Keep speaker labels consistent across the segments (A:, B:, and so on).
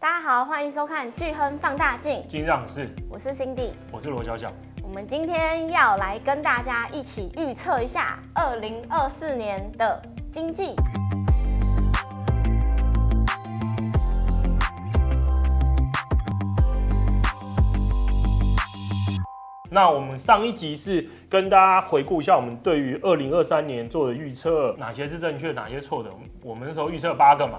A: 大家好，欢迎收看巨亨放大镜。
B: 金让是，
A: 我是 Cindy，
B: 我是罗小小。
A: 我们今天要来跟大家一起预测一下二零二四年的经济。
B: 那我们上一集是跟大家回顾一下我们对于二零二三年做的预测，哪些是正确，哪些错的。我们那时候预测八个嘛。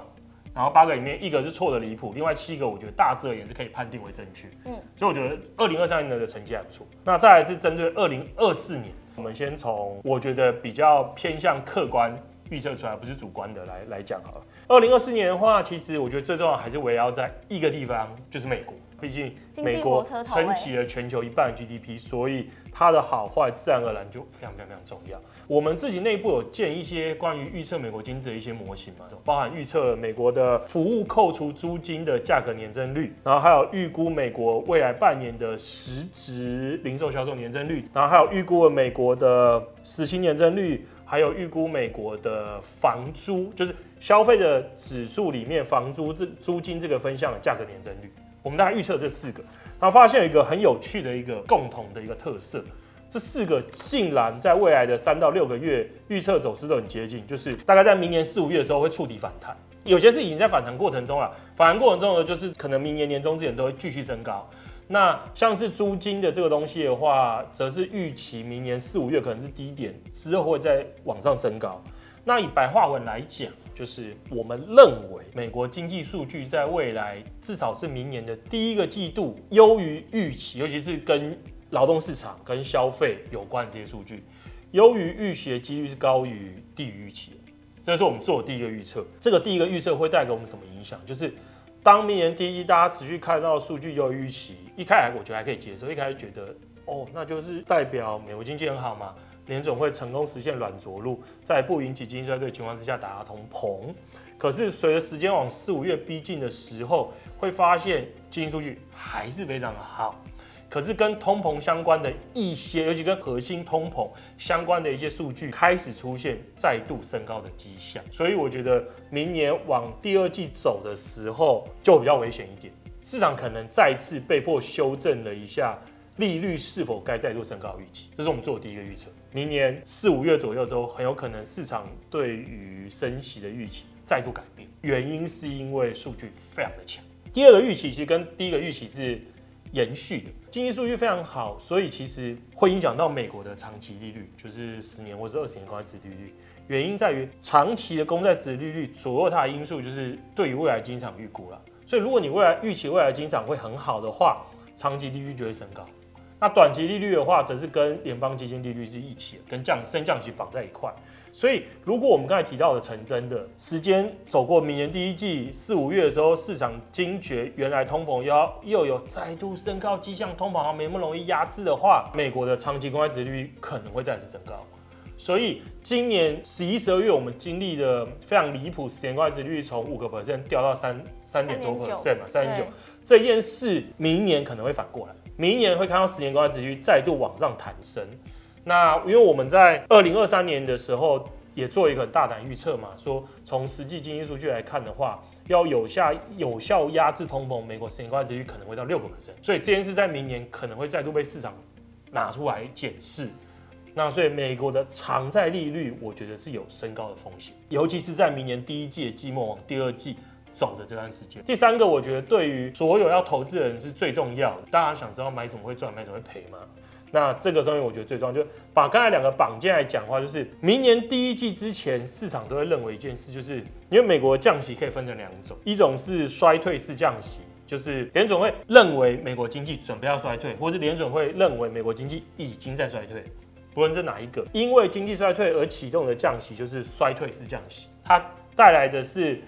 B: 然后八个里面一个是错的离谱，另外七个我觉得大致而言是可以判定为正确。嗯，所以我觉得二零二三年的成绩还不错。那再来是针对二零二四年，我们先从我觉得比较偏向客观预测出来，不是主观的来来讲好了。二零二四年的话，其实我觉得最重要还是围绕在一个地方，就是美国。毕竟美国撑起了全球一半的 GDP，所以它的好坏自然而然就非常非常非常重要。我们自己内部有建一些关于预测美国经济的一些模型嘛，包含预测美国的服务扣除租金的价格年增率，然后还有预估美国未来半年的实质零售销售年增率，然后还有预估美国的实薪年增率，还有预估美国的房租，就是消费的指数里面房租这租金这个分项的价格年增率。我们大概预测这四个，那发现一个很有趣的一个共同的一个特色。这四个竟然在未来的三到六个月预测走势都很接近，就是大概在明年四五月的时候会触底反弹，有些是已经在反弹过程中了，反弹过程中呢，就是可能明年年中之前都会继续升高。那像是租金的这个东西的话，则是预期明年四五月可能是低点，之后会再往上升高。那以白话文来讲，就是我们认为美国经济数据在未来至少是明年的第一个季度优于预期，尤其是跟劳动市场跟消费有关的这些数据，优于预期的几率是高于低于预期的。这是我们做的第一个预测。这个第一个预测会带给我们什么影响？就是当明年第一季大家持续看到数据优于预期，一开始我觉得还可以接受，一开始觉得哦，那就是代表美国经济很好嘛，联总会成功实现软着陆，在不引起经济衰退的情况之下打压通膨。可是随着时间往四五月逼近的时候，会发现经济数据还是非常的好。可是跟通膨相关的一些，尤其跟核心通膨相关的一些数据开始出现再度升高的迹象，所以我觉得明年往第二季走的时候就比较危险一点，市场可能再次被迫修正了一下利率是否该再度升高预期，这是我们做的第一个预测。明年四五月左右之后，很有可能市场对于升息的预期再度改变，原因是因为数据非常的强。第二个预期其实跟第一个预期是延续的。经济数据非常好，所以其实会影响到美国的长期利率，就是十年或是二十年公债殖利率。原因在于长期的公债殖利率左右它的因素，就是对于未来经济预估了。所以如果你未来预期未来经济会很好的话，长期利率就会升高。那短期利率的话，则是跟联邦基金利率是一起的，跟降升降息绑在一块。所以，如果我们刚才提到的成真的时间走过明年第一季四五月的时候，市场惊觉原来通膨要又有再度升高迹象，通膨好像没那么容易压制的话，美国的长期公开殖利率可能会再次升高。所以，今年十一、十二月我们经历的非常离谱，十年公开殖利率从五个 percent 掉到三三点多 percent 嘛，三点九。这件事明年可能会反过来，明年会看到十年公开殖利率再度往上弹升。那因为我们在二零二三年的时候也做一个很大胆预测嘛，说从实际经济数据来看的话，要有效有效压制通膨，美国十年公债殖率可能会到六个 percent，所以这件事在明年可能会再度被市场拿出来检视。那所以美国的长债利率，我觉得是有升高的风险，尤其是在明年第一季的季末往第二季走的这段时间。第三个，我觉得对于所有要投资的人是最重要的。大家想知道买什么会赚，买什么会赔吗？那这个东西我觉得最重要，就把刚才两个绑进来讲话，就是明年第一季之前，市场都会认为一件事，就是因为美国降息可以分成两种，一种是衰退式降息，就是联准会认为美国经济准备要衰退，或是联准会认为美国经济已经在衰退，不论是哪一个，因为经济衰退而启动的降息就是衰退式降息，它带来的是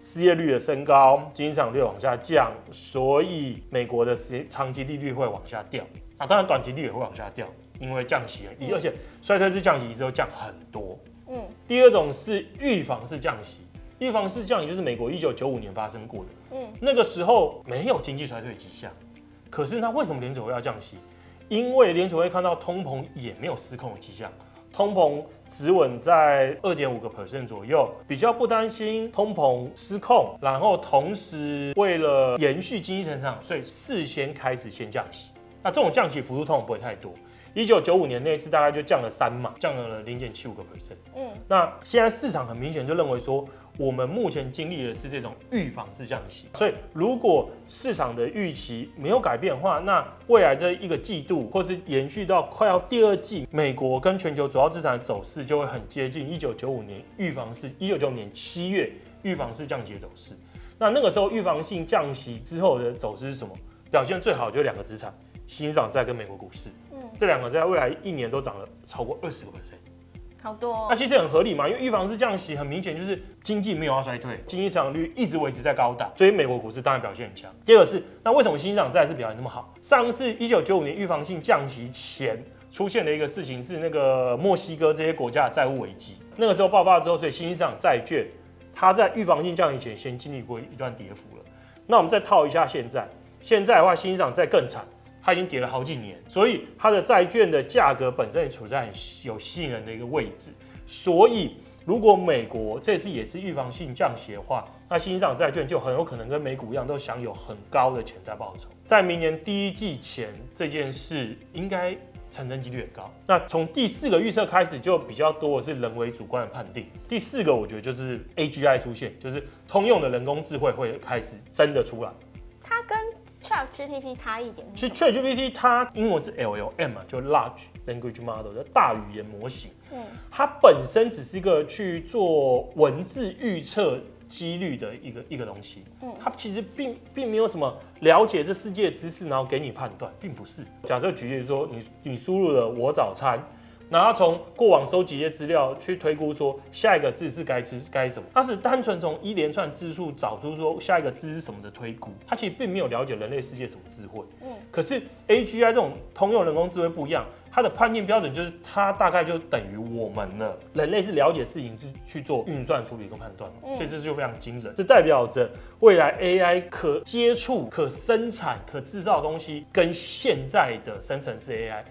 B: 失业率的升高，经济成长率往下降，所以美国的时长期利率会往下掉。那当然，短期利率也会往下掉，因为降息，而且衰退式降息之后降很多。嗯，第二种是预防式降息，预防式降息就是美国一九九五年发生过的。嗯，那个时候没有经济衰退迹象，可是那为什么联储会要降息？因为联储会看到通膨也没有失控的迹象，通膨只稳在二点五个 percent 左右，比较不担心通膨失控，然后同时为了延续经济成长，所以事先开始先降息。那这种降息幅度通常不会太多。一九九五年那次大概就降了三嘛，降了零点七五个 percent。嗯，那现在市场很明显就认为说，我们目前经历的是这种预防式降息，所以如果市场的预期没有改变的话，那未来这一个季度，或是延续到快要第二季，美国跟全球主要资产的走势就会很接近一九九五年预防式，一九九五年七月预防式降息的走势。那那个时候预防性降息之后的走势是什么？表现最好就是两个资产，新兴债跟美国股市。嗯这两个在未来一年都涨了超过二十个 percent，
A: 好多哦。
B: 那其实很合理嘛，因为预防是降息，很明显就是经济没有要衰退，经济增长率一直维持在高档，所以美国股市当然表现很强。第二个是，那为什么新兴债是表现那么好？上次一九九五年预防性降息前出现的一个事情是那个墨西哥这些国家的债务危机，那个时候爆发之后，所以新兴债券它在预防性降息前先经历过一段跌幅了。那我们再套一下现在，现在的话新兴债更惨。它已经跌了好几年，所以它的债券的价格本身也处在很有吸引人的一个位置。所以，如果美国这次也是预防性降息的话，那新兴债券就很有可能跟美股一样，都享有很高的潜在报酬。在明年第一季前，这件事应该成真几率很高。那从第四个预测开始，就比较多的是人为主观的判定。第四个，我觉得就是 AGI 出现，就是通用的人工智慧会开始真的出
A: 来。ChatGPT 差一点，
B: 其实 ChatGPT 它英文是 LLM 嘛，就 Large Language Model 的大语言模型。嗯，它本身只是一个去做文字预测几率的一个一个东西。嗯，它其实并并没有什么了解这世界的知识，然后给你判断，并不是。假设举例说，你你输入了我早餐。然后从过往收集一些资料去推估说下一个字是该吃该什么，它是单纯从一连串字数找出说下一个字是什么的推估，它其实并没有了解人类世界什么智慧。嗯，可是 AGI 这种通用人工智慧不一样，它的判定标准就是它大概就等于我们了。人类是了解事情去去做运算、处理跟判断，所以这就非常惊人。这代表着未来 AI 可接触、可生产、可制造的东西跟现在的生成式 AI。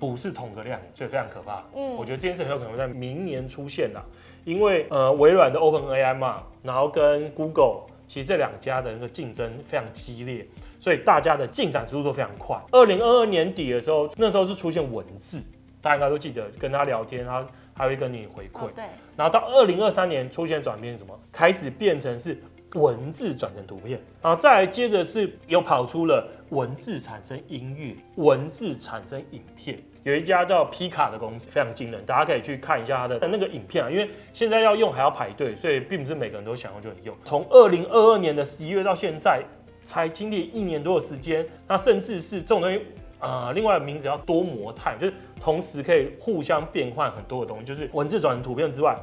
B: 不是同个量，所以非常可怕。嗯，我觉得这件事很有可能在明年出现啦，因为呃，微软的 OpenAI 嘛，然后跟 Google，其实这两家的那个竞争非常激烈，所以大家的进展速度都非常快。二零二二年底的时候，那时候是出现文字，大家应该都记得，跟他聊天，他还会跟你回馈。哦，对。然后到二零二三年出现转变，什么？开始变成是文字转成图片，然后再来接着是又跑出了文字产生音乐，文字产生影片。有一家叫皮卡的公司，非常惊人，大家可以去看一下它的那个影片啊。因为现在要用还要排队，所以并不是每个人都想用就能用。从二零二二年的十一月到现在，才经历一年多的时间。那甚至是这种东西，呃，另外的名字叫多模态，就是同时可以互相变换很多的东西，就是文字转成图片之外，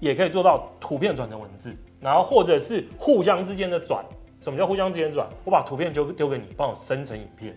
B: 也可以做到图片转成文字，然后或者是互相之间的转。什么叫互相之间转？我把图片丢丢给你，帮我生成影片。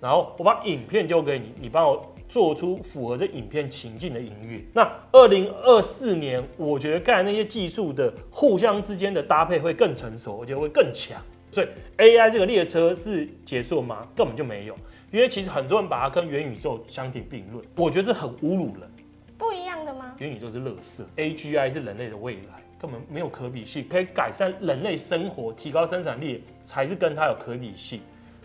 B: 然后我把影片丢给你，你帮我做出符合这影片情境的音乐。那二零二四年，我觉得刚才那些技术的互相之间的搭配会更成熟，而且会更强。所以 AI 这个列车是结束吗？根本就没有，因为其实很多人把它跟元宇宙相提并论，我觉得这很侮辱人。
A: 不一样的吗？
B: 元宇宙是垃圾，AGI 是人类的未来，根本没有可比性，可以改善人类生活、提高生产力，才是跟它有可比性。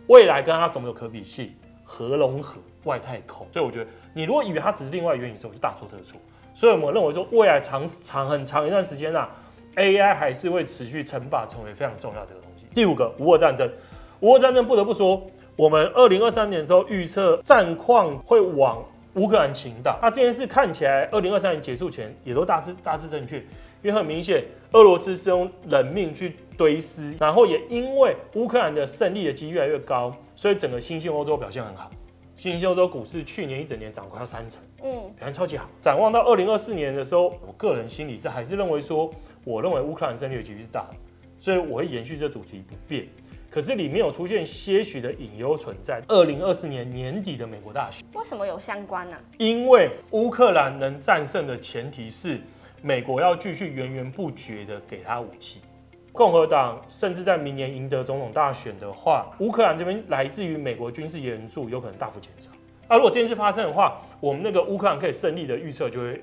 B: 未来跟它什么有可比性？核融合、外太空，所以我觉得你如果以为它只是另外一元宇宙，就大错特错。所以我们认为说，未来长长很长一段时间啊，AI 还是会持续称霸，成为非常重要的一个东西。第五个，无核战争。无核战争不得不说，我们二零二三年的时候预测战况会往乌克兰倾倒，那这件事看起来二零二三年结束前也都大致大致正确。因为很明显，俄罗斯是用人命去堆尸，然后也因为乌克兰的胜利的几率越来越高，所以整个新兴欧洲表现很好。新兴欧洲股市去年一整年涨快要三成，嗯，表现超级好。展望到二零二四年的时候，我个人心里是还是认为说，我认为乌克兰胜利的几率是大的，所以我会延续这主题不变。可是里面有出现些许的隐忧存在。二零二四年年底的美国大选，
A: 为什么有相关呢？
B: 因为乌克兰能战胜的前提是。美国要继续源源不绝的给他武器，共和党甚至在明年赢得总统大选的话，乌克兰这边来自于美国军事援助有可能大幅减少。啊，如果这件事发生的话，我们那个乌克兰可以胜利的预测就会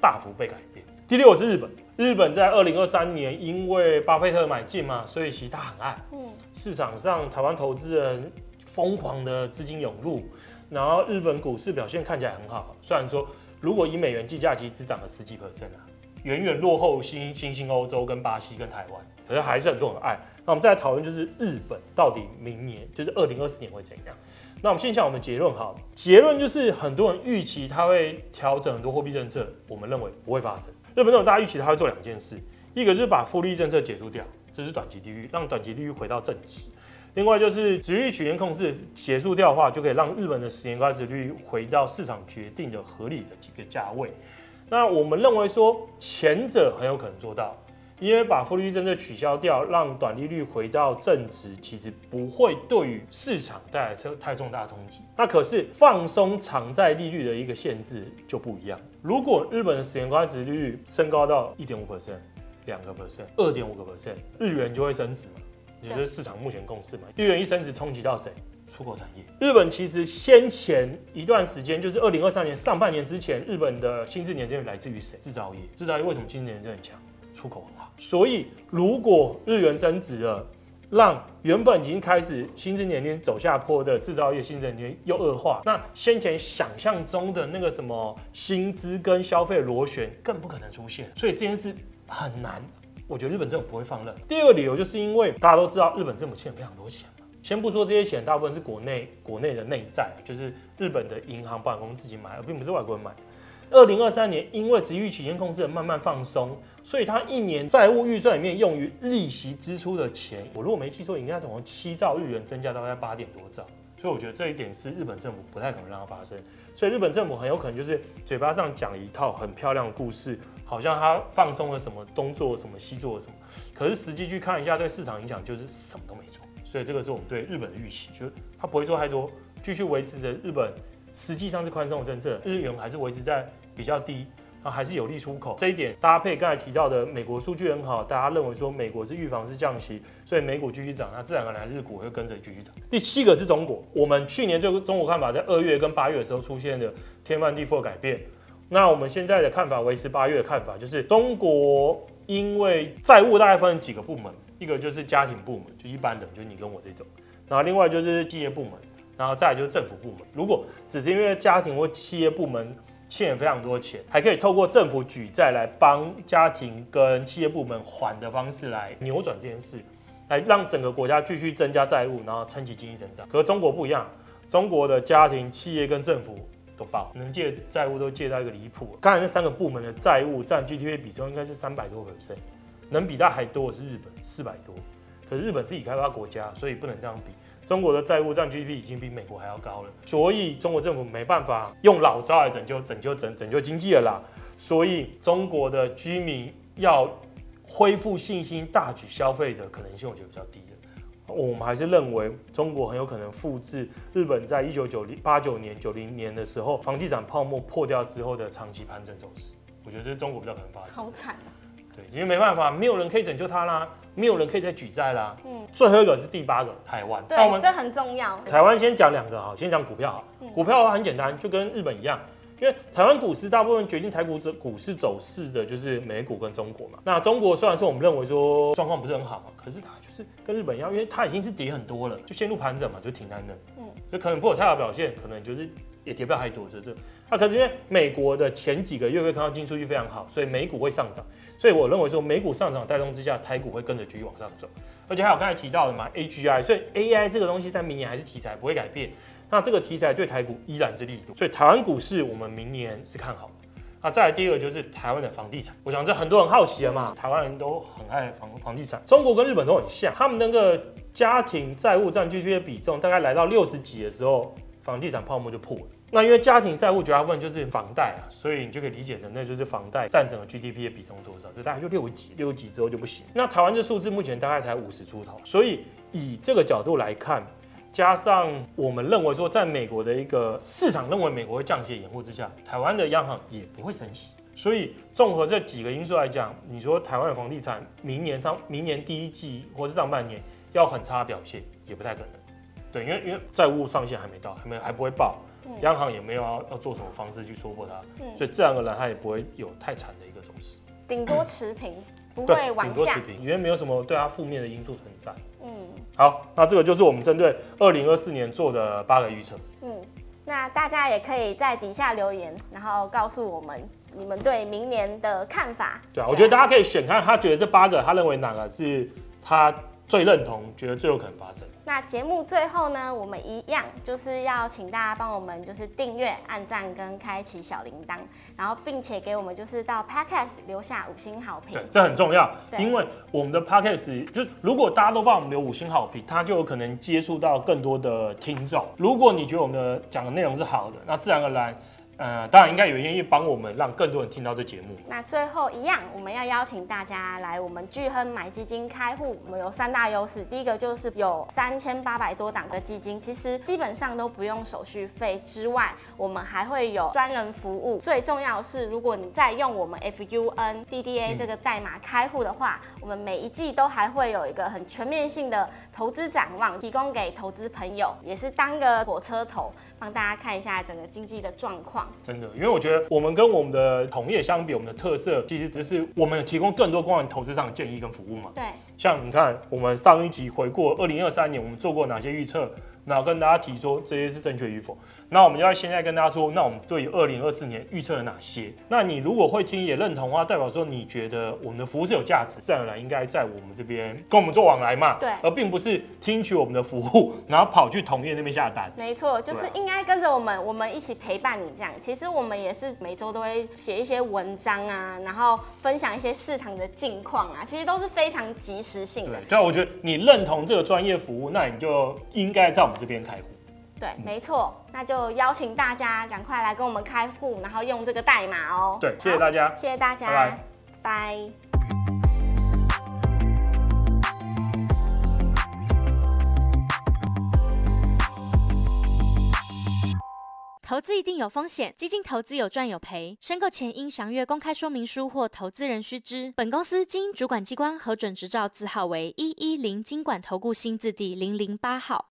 B: 大幅被改变。第六是日本，日本在二零二三年因为巴菲特买进嘛，所以其实他很爱。嗯，市场上台湾投资人疯狂的资金涌入，然后日本股市表现看起来很好。虽然说如果以美元计价，其实只涨了十几 percent 啊，远远落后新新兴欧洲跟巴西跟台湾，可是还是很多人爱。那我们再来讨论就是日本到底明年就是二零二四年会怎样？那我们先讲我们结论哈，结论就是很多人预期它会调整很多货币政策，我们认为不会发生。日本这种大家预期它会做两件事，一个就是把负利率政策结束掉，这是短期利率，让短期利率回到正值；另外就是殖利率曲线控制结束掉的话，就可以让日本的十年国债殖利率回到市场决定的合理的几个价位。那我们认为说前者很有可能做到。因为把负利率政策取消掉，让短利率回到正值，其实不会对于市场带来太重大冲击。那可是放松长债利率的一个限制就不一样。如果日本的十年国债利率升高到一点五 percent、两个 percent、二点五个 percent，日元就会升值嘛，也就是市场目前共识嘛。日元一升值，冲击到谁？出口产业。日本其实先前一段时间，就是二零二三年上半年之前，日本的新制年金来自于谁？制造业。制造业为什么新制年金很强？出口很好，所以如果日元升值了，让原本已经开始薪资年龄走下坡的制造业薪资年龄又恶化，那先前想象中的那个什么薪资跟消费螺旋更不可能出现，所以这件事很难。我觉得日本政府不会放任。第二个理由就是因为大家都知道日本政府欠非常多钱嘛，先不说这些钱大部分是国内国内的内债，就是日本的银行保险公司自己买，而并不是外国人买。二零二三年，因为殖利率曲线控制慢慢放松，所以它一年债务预算里面用于利息支出的钱，我如果没记错，应该从七兆日元增加到大概八点多兆。所以我觉得这一点是日本政府不太可能让它发生。所以日本政府很有可能就是嘴巴上讲一套很漂亮的故事，好像它放松了什么东做什么西做什么，可是实际去看一下对市场影响就是什么都没做。所以这个是我们对日本的预期，就是它不会做太多，继续维持着日本实际上是宽松的政策，日元还是维持在。比较低啊，还是有利出口这一点搭配刚才提到的美国数据很好，大家认为说美国是预防是降息，所以美股继续涨，那自然而然日股会跟着继续涨。第七个是中国，我们去年就中国看法在二月跟八月的时候出现的天翻地覆的改变，那我们现在的看法维持八月的看法，就是中国因为债务大概分几个部门，一个就是家庭部门，就一般的，就你跟我这种，然后另外就是企业部门，然后再来就是政府部门。如果只是因为家庭或企业部门，欠非常多钱，还可以透过政府举债来帮家庭跟企业部门还的方式来扭转这件事，来让整个国家继续增加债务，然后撑起经济增长。可是中国不一样，中国的家庭、企业跟政府都爆，能借债务都借到一个离谱。刚才那三个部门的债务占 GDP 比重应该是三百多 percent，能比它还多的是日本四百多，可是日本自己开发国家，所以不能这样比。中国的债务占 GDP 已经比美国还要高了，所以中国政府没办法用老招来拯救、拯救、拯拯救经济了啦。所以中国的居民要恢复信心、大举消费的可能性，我觉得比较低了。我们还是认为中国很有可能复制日本在一九九零八九年、九零年的时候房地产泡沫破掉之后的长期盘整走势。我觉得这是中国比较可能发生。
A: 好惨啊！
B: 对，因为没办法，没有人可以拯救它啦。没有人可以再举债啦。嗯，最后一个是第八个，台湾。
A: 对，这很重要。
B: 台湾先讲两个哈，先讲股票哈。股票的话很简单，就跟日本一样，因为台湾股市大部分决定台股股股市走势的就是美股跟中国嘛。那中国虽然说我们认为说状况不是很好嘛，可是它就是跟日本一样，因为它已经是跌很多了，就陷入盘整嘛，就停在那。嗯，就可能不有太好表现，可能就是也跌不了太多，就这。那可是因为美国的前几个月会看到经济数据非常好，所以美股会上涨。所以我认为说，美股上涨带动之下，台股会跟着继续往上走，而且还有刚才提到的嘛，AGI，所以 AI 这个东西在明年还是题材，不会改变。那这个题材对台股依然是利多，所以台湾股市我们明年是看好的。那再来第二个就是台湾的房地产，我想这很多人好奇了嘛，台湾人都很爱房房地产，中国跟日本都很像，他们那个家庭债务占据这些比重大概来到六十几的时候，房地产泡沫就破了。那因为家庭债务绝大部分就是房贷啊，所以你就可以理解成那就是房贷占整个 GDP 的比重多少，就大概就六几六几之后就不行。那台湾这数字目前大概才五十出头，所以以这个角度来看，加上我们认为说，在美国的一个市场认为美国会降息的掩护之下，台湾的央行也不会升息，所以综合这几个因素来讲，你说台湾的房地产明年上明年第一季或是上半年要很差表现也不太可能。对，因为因为债务上限还没到，还没还不会爆。央行也没有要要做什么方式去说破它，
A: 嗯
B: 所以自然而然它也不会有太惨的一个走势，
A: 顶多持平，不，会往下
B: 顶多持。平，因为没有什么对它负面的因素存在。
A: 嗯
B: 好，那这个就是我们针对二零二四年做的八个预测。
A: 嗯，那大家也可以在底下留言，然后告诉我们你们对明年的看法。
B: 对啊，我觉得大家可以选看，他觉得这八个，他认为哪个是他最认同，觉得最有可能发生。
A: 那节目最后呢，我们一样就是要请大家帮我们就是订阅、按赞跟开启小铃铛，然后并且给我们就是到 Podcast 留下五星好评
B: 对。，这很重要，因为我们的 podcast 就如果大家都帮我们留五星好评，他就有可能接触到更多的听众。如果你觉得我们的讲的内容是好的，那自然而然，呃，当然应该有愿意帮我们，让更多人听到这节目。
A: 那最后一样，我们要邀请大家来我们聚亨买基金开户。我们有三大优势，第一个就是有三千八百多档的基金，其实基本上都不用手续费之外，我们还会有专人服务。最重要是，如果你在用我们 FUN DDA 这个代码开户的话，我们每一季都还会有一个很全面性的投资展望，提供给投资朋友，也是当个火车头，帮大家看一下整个经济的状况。
B: 真的，因为我觉得我们跟我们的同业相比，我们的特色其实只是我们有提供更多关于投资上的建议跟服务嘛。
A: 对，
B: 像你看，我们上一集回顾二零二三年，我们做过哪些预测，然后跟大家提说这些是正确与否。那我们就要现在跟大家说，那我们对于二零二四年预测了哪些？那你如果会听也认同的话，代表说你觉得我们的服务是有价值，自然而然应该在我们这边跟我们做往来嘛。
A: 对
B: 而并不是听取我们的服务，然后跑去同业那边下单。
A: 没错，就是应该跟着我们，我们一起陪伴你这样。其实我们也是每周都会写一些文章啊，然后分享一些市场的近况啊，其实都是非常及时性的
B: 对。对啊，我觉得你认同这个专业服务，那你就应该在我们这边开户。
A: 对，没错，那就邀请大家赶快来跟我们开户，然后用这个代码哦。
B: 对，谢
A: 谢
B: 大家。
A: 谢谢大家，
B: 拜
A: 拜。
C: 投资一定有风险，基金投资有赚有赔，申购前应详阅公开说明书或投资人须知。本公司经主管机关核准执照字号为一一零金管投顾新字第零零八号。